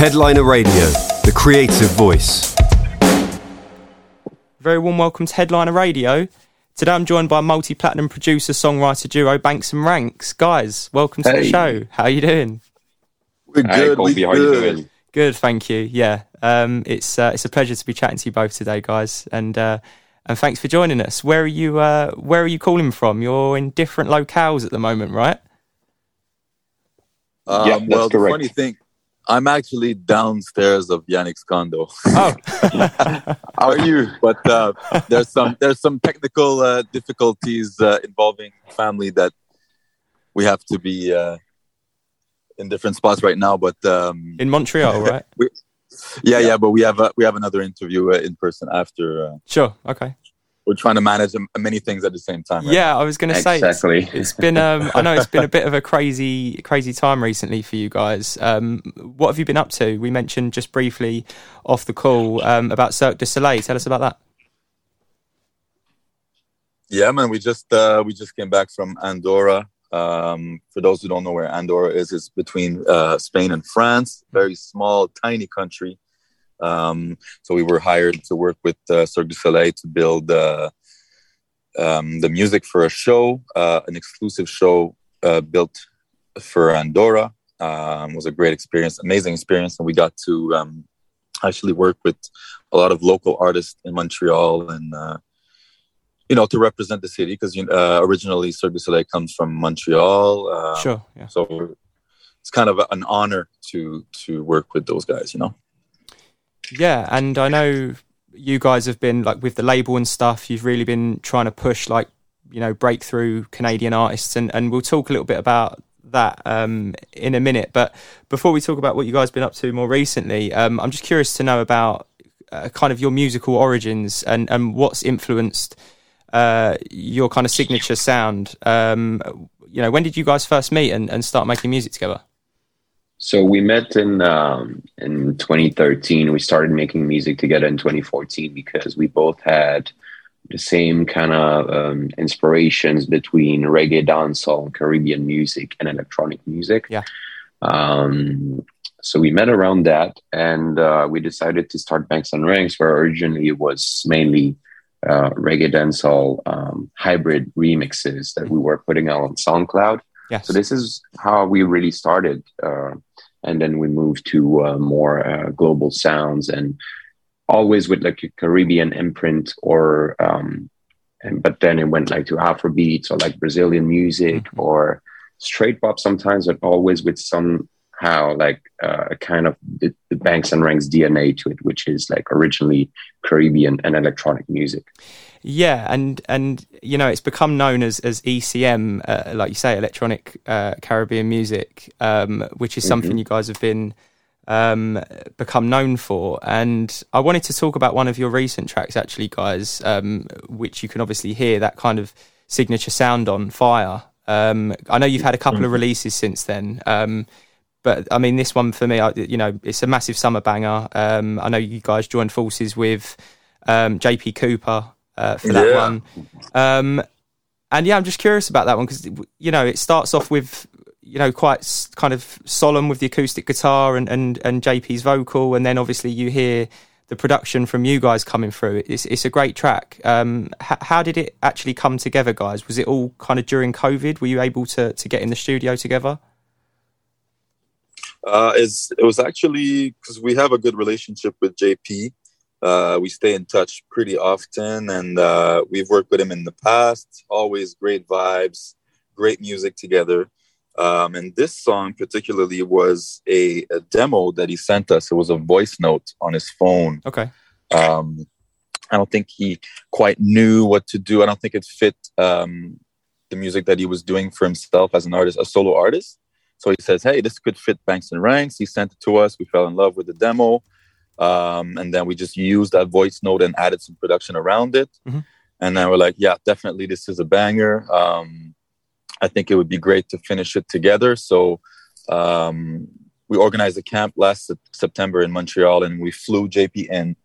Headliner Radio, the creative voice. Very warm welcome to Headliner Radio. Today I'm joined by multi platinum producer songwriter duo Banx and Ranx. Guys, welcome to the show. How are you doing? We're Hi, good. Colby. we How you good. doing? Good, thank you. Yeah, um, it's uh, it's a pleasure to be chatting to you both today, guys, and uh, and thanks for joining us. Where are you? Uh, where are you calling from? You're in different locales at the moment, right? Um, Yeah, that's well, the correct. funny thing, I'm actually downstairs of Yannick's condo, Oh, How are you? but uh, there's some there's some technical uh, difficulties uh, involving family that we have to be uh, in different spots right now. But um, in Montreal, right? yeah, yeah, but we have a, we have another interview uh, in person after. Uh, Sure. Okay. We're trying to manage many things at the same time. Right? Yeah, I was going to say it's, Exactly. it's been. Um, I know it's been a bit of a crazy, crazy time recently for you guys. Um, what have you been up to? We mentioned just briefly off the call um, about Cirque du Soleil. Tell us about that. Yeah, man. We just uh, we just came back from Andorra. Um, for those who don't know where Andorra is, it's between uh, Spain and France. Very small, tiny country. Um, so we were hired to work with uh, Cirque du Soleil to build uh, um, the music for a show, uh, an exclusive show uh, built for Andorra. Um, it was a great experience, amazing experience, and we got to um, actually work with a lot of local artists in Montreal and uh, you know to represent the city because uh, originally Cirque du Soleil comes from Montreal. Uh, Sure. Yeah. So it's kind of an honor to to work with those guys. You know. Yeah, and I know you guys have been like with the label and stuff. You've really been trying to push like you know breakthrough Canadian artists, and and we'll talk a little bit about that um, in a minute. But before we talk about what you guys been up to more recently, um, I'm just curious to know about uh, kind of your musical origins and and what's influenced uh, your kind of signature sound. Um, you know, when did you guys first meet and, and start making music together? So we met in um, in 2013. We started making music together in 2014 because we both had the same kind of um, inspirations between reggae, dancehall, Caribbean music, and electronic music. Yeah. Um, so we met around that, and uh, we decided to start Banx and Ranx, where originally it was mainly uh, reggae, dancehall, um, hybrid remixes that we were putting out on SoundCloud. Yes. So this is how we really started, uh, and then we moved to uh, more uh, global sounds, and always with like a Caribbean imprint, or um, and but then it went like to Afrobeats or like Brazilian music Mhm. or straight pop sometimes, but always with somehow like uh, a kind of the, the Banx and Ranx DNA to it, which is like originally Caribbean and electronic music. Yeah, and and you know it's become known as as ECM, uh, like you say, electronic uh, Caribbean music, um, which is something you guys have been um, become known for. And I wanted to talk about one of your recent tracks, actually, guys, um, which you can obviously hear that kind of signature sound on Fire. Um, I know you've had a couple of releases since then. But I mean, this one for me, I, you know, it's a massive summer banger. Um, I know you guys joined forces with um, JP Cooper uh, for that Yeah. one. Um, and yeah, I'm just curious about that one because you know it starts off with you know quite kind of solemn with the acoustic guitar and and and JP's vocal, and then obviously you hear the production from you guys coming through. It's it's a great track. Um, h- how did it actually come together, guys? Was it all kind of during COVID? Were you able to to get in the studio together? Uh, it's, it was actually because we have a good relationship with JP. Uh, we stay in touch pretty often, and uh, we've worked with him in the past. Always great vibes, great music together. Um, and this song particularly was a, a demo that he sent us. It was a voice note on his phone. Okay. Um, I don't think he quite knew what to do. I don't think it fit um, the music that he was doing for himself as an artist, a solo artist. So he says, "Hey, this could fit Banx and Ranx." He sent it to us. We fell in love with the demo, um, and then we just used that voice note and added some production around it. Mhm. And then we're like, "Yeah, definitely, this is a banger." Um, I think it would be great to finish it together. So um, we organized a camp last Sep- September in Montreal, and we flew JP in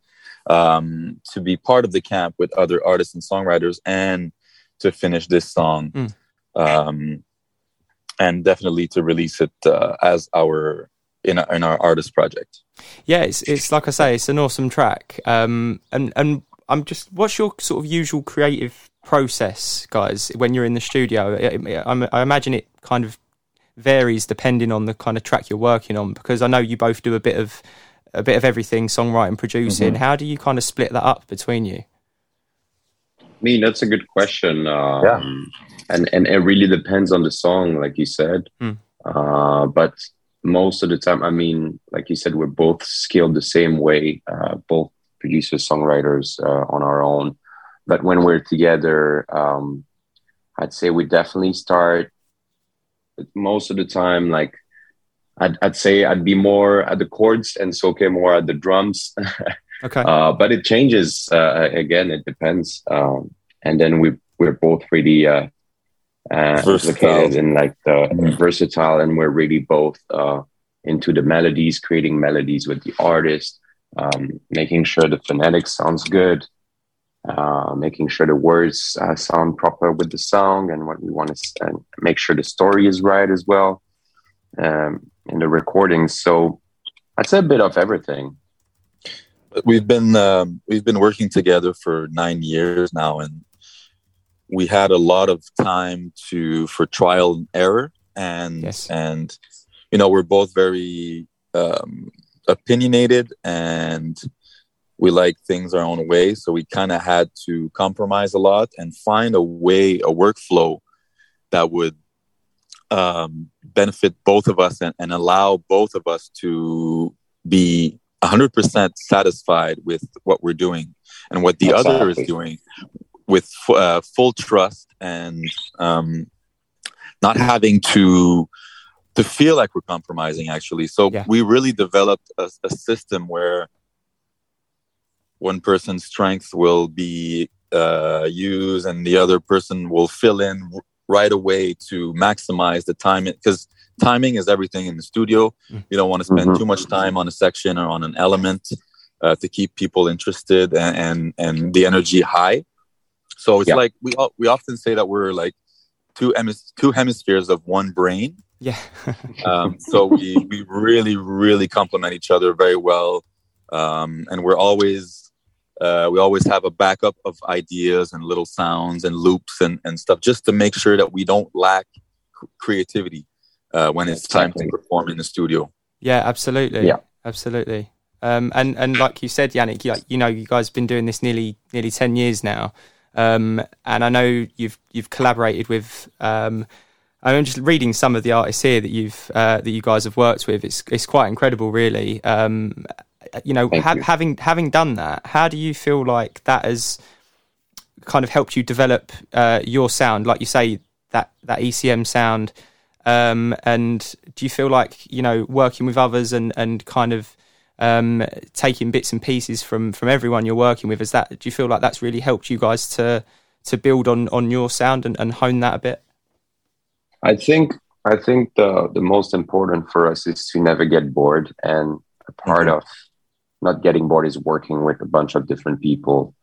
um, to be part of the camp with other artists and songwriters, and to finish this song, Mm. um, and definitely to release it uh, as our in our, in our artist project. Yeah, it's it's like I say, it's an awesome track. Um, and and I'm just, what's your sort of usual creative process, guys, when you're in the studio? I, I, I imagine it kind of varies depending on the kind of track you're working on because I know you both do a bit of a bit of everything, songwriting, producing. Mm-hmm. How do you kind of split that up between you? I mean, that's a good question. Um, yeah. And, and it really depends on the song, like you said. Mm. Uh, but most of the time, I mean, like you said, we're both skilled the same way, uh, both producers, songwriters uh, on our own. But when we're together, um, I'd say we definitely start most of the time, like I'd, I'd say I'd be more at the chords and Zach more at the drums. okay. Uh, but it changes. Uh, again, it depends. Um, and then we we're both really uh, uh, located in like the mm. versatile, and we're really both uh, into the melodies, creating melodies with the artist, um, making sure the phonetics sounds good, uh, making sure the words uh, sound proper with the song, and what we want to make sure the story is right as well um, in the recordings. So I'd say a bit of everything. We've been um, we've been working together for nine years now, and we had a lot of time to for trial and error, and yes. and you know we're both very um, opinionated and we like things our own way. So we kind of had to compromise a lot and find a way, a workflow that would um, benefit both of us and, and, allow both of us to be 100% satisfied with what we're doing and what the exactly. other is doing with uh, full trust and um, not having to to feel like we're compromising actually so yeah. we really developed a, a, system where one person's strength will be uh, used and the other person will fill in right away to maximize the time because timing is everything in the studio mm. you don't want to spend mm-hmm. too much time on a section or on an element uh, to keep people interested and, and, and the energy high so it's yeah. like we we often say that we're like two hemis- two hemispheres of one brain yeah um, so we we really really complement each other very well um, and we're always uh, we always have a backup of ideas and little sounds and loops and, and stuff just to make sure that we don't lack creativity uh, when it's time to perform in the studio. Yeah, absolutely. Yeah, absolutely. Um, and and like you said, Yannick, you, you know, you guys have been doing this nearly nearly ten years now, um, and I know you've you've collaborated with. Um, I'm just reading some of the artists here that you've uh, that you guys have worked with. It's it's quite incredible, really. Um, you know, ha- you. having having done that, how do you feel like that has kind of helped you develop uh, your sound? Like you say, that that ECM sound, um, and do you feel like you know working with others and and kind of um, taking bits and pieces from from everyone you're working with? Is that do you feel like that's really helped you guys to to build on on your sound and, and hone that a bit? I think I think the the most important for us is to never get bored, and a part mm-hmm. of not getting bored is working with a bunch of different people,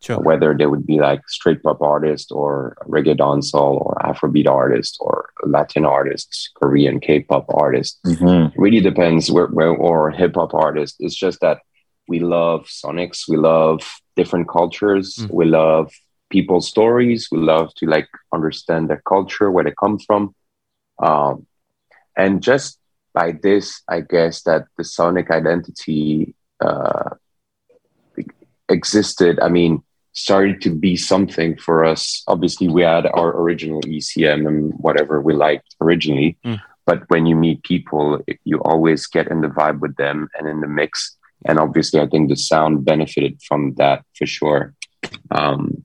sure. whether they would be like straight pop artist or reggae dancehall or Afrobeat artist or Latin artists, Korean K-pop artists. Mm-hmm. Really depends where, where or hip hop artists. It's just that we love sonics, we love different cultures, mm-hmm. we love people's stories, we love to like understand their culture, where they come from. Um, and just by this, I guess that the sonic identity uh, existed, I mean, started to be something for us. Obviously, we had our original ECM and whatever we liked originally. Mm. But when you meet people, you always get in the vibe with them and in the mix. And obviously, I think the sound benefited from that for sure. Um,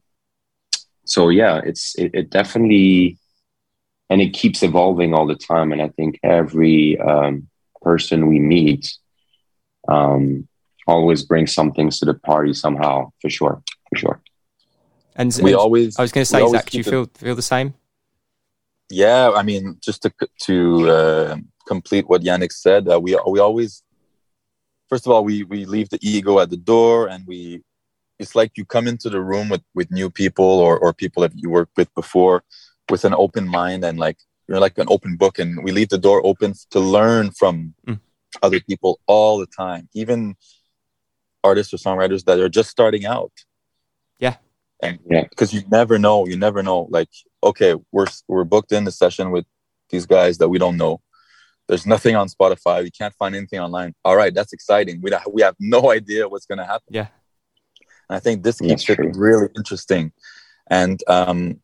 so yeah, it's it, it, definitely, and it keeps evolving all the time. And I think every um, person we meet um, always bring something to the party somehow for sure for sure. And we and always i was going to say zach do you feel feel the same? Yeah i mean just to to uh, complete what yannick said uh, we we always first of all we we leave the ego at the door and we it's like you come into the room with with new people or or people that you worked with before with an open mind and like you're like an open book and we leave the door open to learn from mm other people all the time, even artists or songwriters that are just starting out. Yeah. Yeah, because you never know, you never know. Like, okay, we're we're booked in the session with these guys that we don't know. There's nothing on Spotify. We can't find anything online. All right, that's exciting. We we have no idea what's going to happen. Yeah. And I think this keeps it really interesting. And um,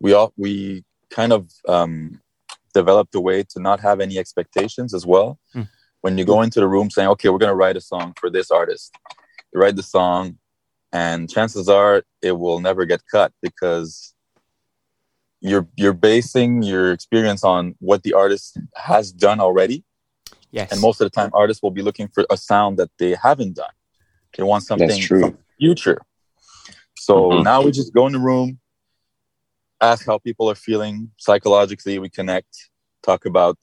we all we kind of um, developed a way to not have any expectations as well. Mm. When you go into the room saying, "Okay, we're going to write a song for this artist," you write the song, and chances are it will never get cut because you're you're basing your experience on what the artist has done already. Yes. And most of the time, artists will be looking for a sound that they haven't done. They want something from the future. So mm-hmm. now we just go in the room, ask how people are feeling psychologically. We connect, talk about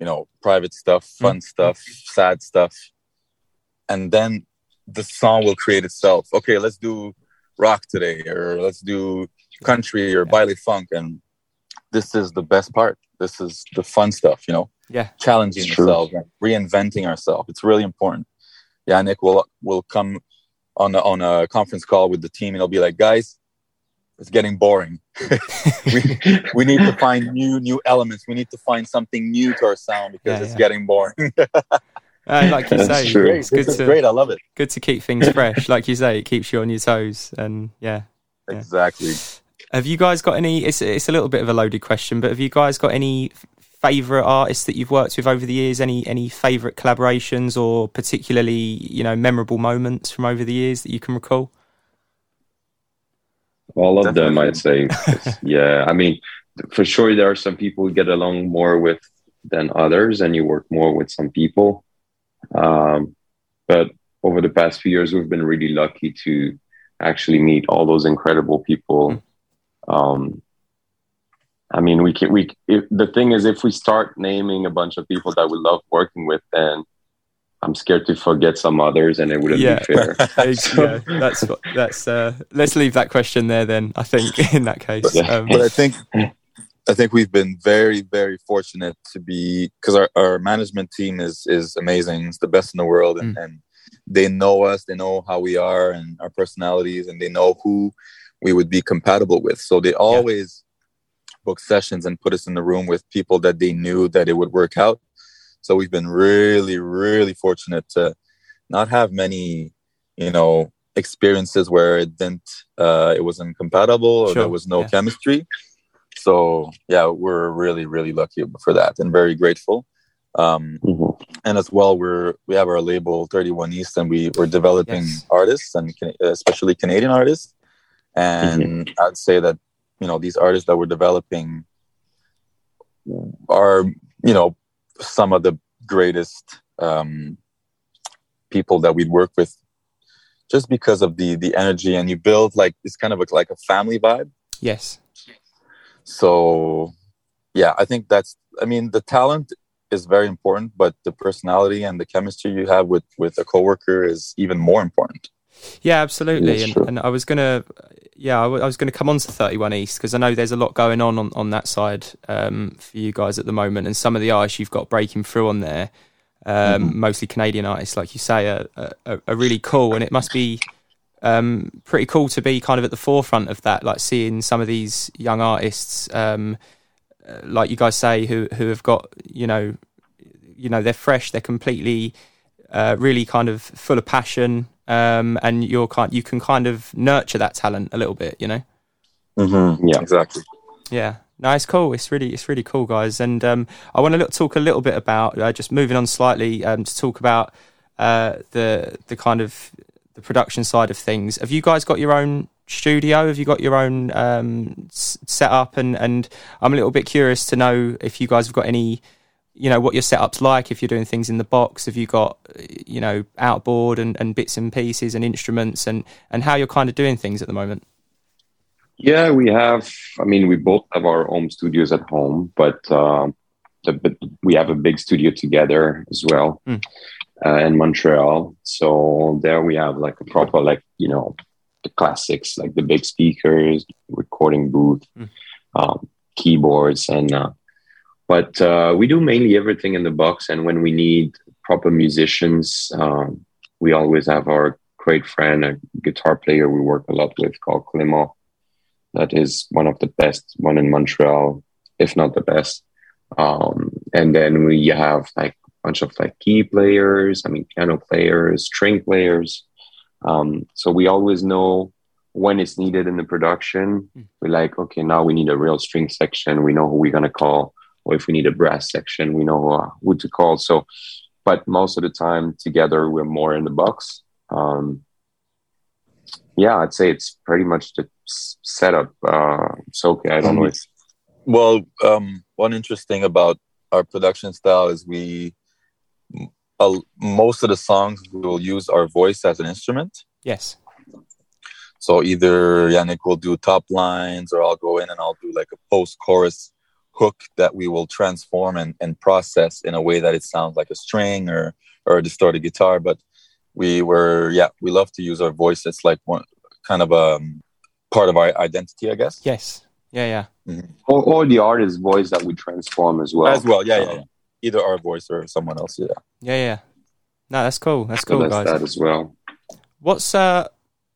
you know private stuff, fun mm-hmm. stuff, sad stuff, and then the song will create itself. Okay, let's do rock today, or let's do country or baile funk, and this is the best part. This is the fun stuff, you know. Yeah, challenging ourselves, reinventing ourselves. It's really important. Yannick will will come on a, on a conference call with the team, and he'll be like, "Guys, it's getting boring. we, we need to find new new elements. We need to find something new to our sound because yeah, it's yeah. getting boring." Uh, like you say, true. it's good to great. I love it. Good to keep things fresh. like you say, it keeps you on your toes, and yeah, yeah. exactly. Have you guys got any? It's it's a little bit of a loaded question, but have you guys got any favorite artists that you've worked with over the years? Any any favorite collaborations or particularly you know memorable moments from over the years that you can recall? All of Definitely. them, I'd say. yeah, I mean, for sure, there are some people you get along more with than others, and you work more with some people. Um, but over the past few years, we've been really lucky to actually meet all those incredible people. Mm. Um, I mean, we can we. If, the thing is, if we start naming a bunch of people that we love working with, then I'm scared to forget some others, and it wouldn't yeah. be fair. yeah, that's that's. Uh, let's leave that question there. Then I think in that case, um, but I think I think we've been very very fortunate to be because our, our management team is is amazing. It's the best in the world, and, mm. and they know us. They know how we are and our personalities, and they know who we would be compatible with. So they always book sessions and put us in the room with people that they knew that it would work out. So we've been really, really fortunate to not have many, you know, experiences where it didn't, uh, it wasn't compatible or sure. there was no yeah. chemistry. So yeah, we're really, really lucky for that and very grateful. Um, mm-hmm. And as well, we're we have our label 31 East, and we we're developing yes. artists and especially Canadian artists. And mm-hmm. I'd say that you know these artists that we're developing are you know some of the greatest um, people that we'd work with just because of the the energy and you build like it's kind of a, like a family vibe yes so yeah i think that's i mean the talent is very important but the personality and the chemistry you have with with a coworker is even more important yeah, absolutely. And, and, I was gonna, yeah, I, w- I was gonna come on to Thirty One East because I know there's a lot going on on, on that side um, for you guys at the moment, and some of the artists you've got breaking through on there, um, mm-hmm. mostly Canadian artists, like you say, are, are, are, really cool, and it must be um, pretty cool to be kind of at the forefront of that, like seeing some of these young artists, um, uh, like you guys say, who who have got you know, you know, they're fresh, they're completely. Uh, really kind of full of passion, um, and you're kind you can kind of nurture that talent a little bit, you know. Mm-hmm. Yeah, exactly. Yeah, no, it's cool. It's really it's really cool, guys. And um, I want to talk a little bit about uh, just moving on slightly um, to talk about uh, the the kind of the production side of things. Have you guys got your own studio? Have you got your own um, setup? And and I'm a little bit curious to know if you guys have got any you know what your setup's like if you're doing things in the box have you got you know outboard and, and bits and pieces and instruments and and how you're kind of doing things at the moment yeah we have i mean we both have our own studios at home but uh, the, we have a big studio together as well mm. Uh, in montreal so there we have like a proper like you know the classics like the big speakers recording booth mm. um, keyboards and uh, but uh, we do mainly everything in the box, and when we need proper musicians. Um, we always have our great friend, a guitar player we work a lot with called Clément. That is one of the best one in Montreal, if not the best. Um, and then we have like bunch of like key players, I mean, piano players, string players. Um, so we always know when it's needed in the production. Mm. We're like, okay, now we need a real string section. We know who we're going to call. Or if we need a brass section, we know uh, who to call. So, but most of the time together, we're more in the box. Um, yeah, I'd say it's pretty much the setup. Uh, so, okay, I don't know. If... Well, um, one interesting about our production style is we, uh, most of the songs, we will use our voice as an instrument. Yes. So either Yannick will do top lines or I'll go in and I'll do like a post chorus hook that we will transform and, and process in a way that it sounds like a string or, or a distorted guitar. But we were, yeah, we love to use our voice. It's like one kind of a um, part of our identity, I guess. Yes. Yeah, yeah. Mm-hmm. Or, or the artist's voice that we transform as well. As well, yeah, yeah, yeah. Either our voice or someone else, yeah. Yeah, yeah. No, that's cool. That's cool, so that's guys. That as well. What's uh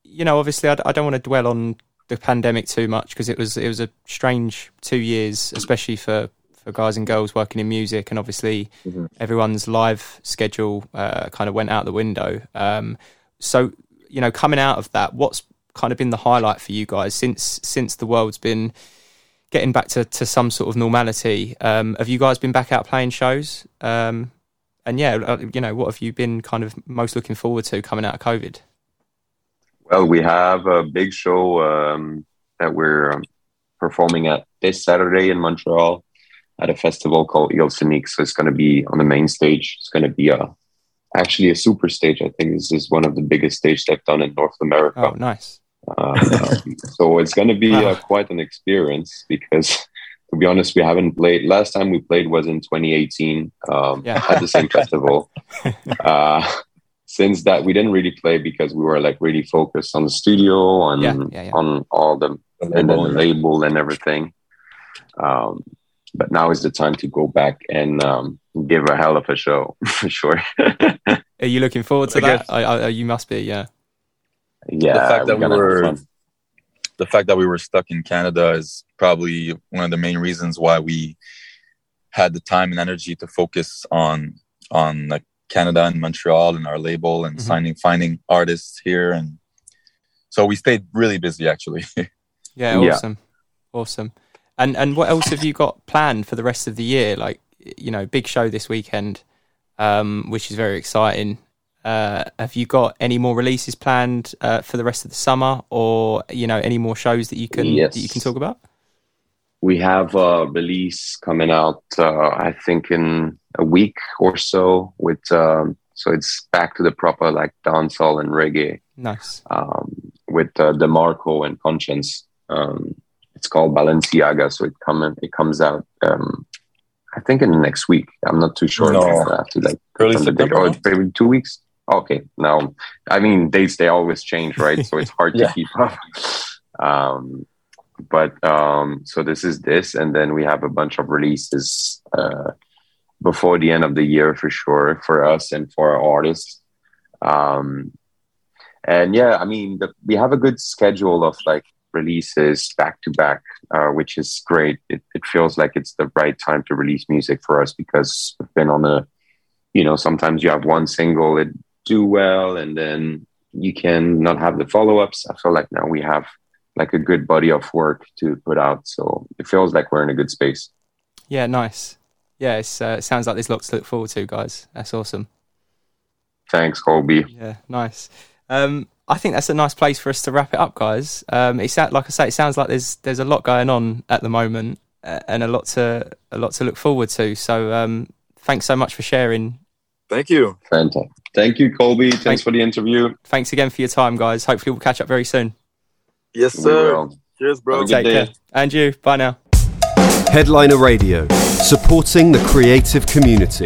you know, obviously, I, I don't want to dwell on the pandemic too much because it was it was a strange two years, especially for for guys and girls working in music, and obviously mm-hmm. everyone's live schedule uh, kind of went out the window. Um, so, you know, coming out of that, what's kind of been the highlight for you guys since since the world's been getting back to, to some sort of normality? Um, have you guys been back out playing shows? Um, and yeah, uh, you know, what have you been kind of most looking forward to coming out of COVID? Well, we have a big show um, that we're um, performing at this Saturday in Montreal at a festival called Île Soniq. So it's going to be on the main stage. It's going to be a actually a super stage. I think this is one of the biggest stages they've done in North America. Oh, nice. Uh, so it's going to be uh, quite an experience because, to be honest, we haven't played. Last time we played was in 2018 um, yeah. at the same festival. Uh, since that we didn't really play because we were like really focused on the studio on yeah, yeah, yeah. on all the, the and then the label and everything um, but now is the time to go back and um, give a hell of a show for sure are you looking forward to I that I, I, you must be yeah yeah the fact that we were the fact that we were stuck in canada is probably one of the main reasons why we had the time and energy to focus on on like Canada and Montreal and our label and mm-hmm. signing finding artists here and so we stayed really busy actually. yeah, awesome. Yeah. Awesome. And and what else have you got planned for the rest of the year? Like you know, big show this weekend, um, which is very exciting. Uh, have you got any more releases planned uh, for the rest of the summer, or you know, any more shows that you can yes. that you can talk about? We have a release coming out, uh, I think, in a week or so. With um, so it's back to the proper like dancehall and reggae. Nice. Um, with uh, Demarco and Konshens. Um, it's called Balenciaga, so it come it comes out. Um, I think in the next week. I'm not too sure. No. I have to like early September. Oh, maybe two weeks. Okay, now I mean dates they always change, right? so it's hard yeah. to keep up. Um, but um, so this is this, and then we have a bunch of releases uh, before the end of the year for sure for us and for our artists. Um, and yeah, I mean, the, we have a good schedule of like releases back to back, uh, which is great. It, it feels like it's the right time to release music for us because we've been on a, you know, sometimes you have one single, it do well, and then you can not have the follow ups. I feel like now we have like a good body of work to put out. So it feels like we're in a good space. Yeah, nice. Yeah, uh, it sounds like there's lots to look forward to, guys. That's awesome. Thanks, Colby. Yeah, nice. Um, I think that's a nice place for us to wrap it up, guys. Um, it's like I say, it sounds like there's there's a lot going on at the moment uh, and a lot to a lot to look forward to. So um, thanks so much for sharing. Thank you. Fantastic. Thank you, Colby. Thanks, thanks for the interview. Thanks again for your time, guys. Hopefully, we'll catch up very soon. Yes, sir. Cheers, bro. Take care. And you. Bye now. Headliner Radio, supporting the creative community.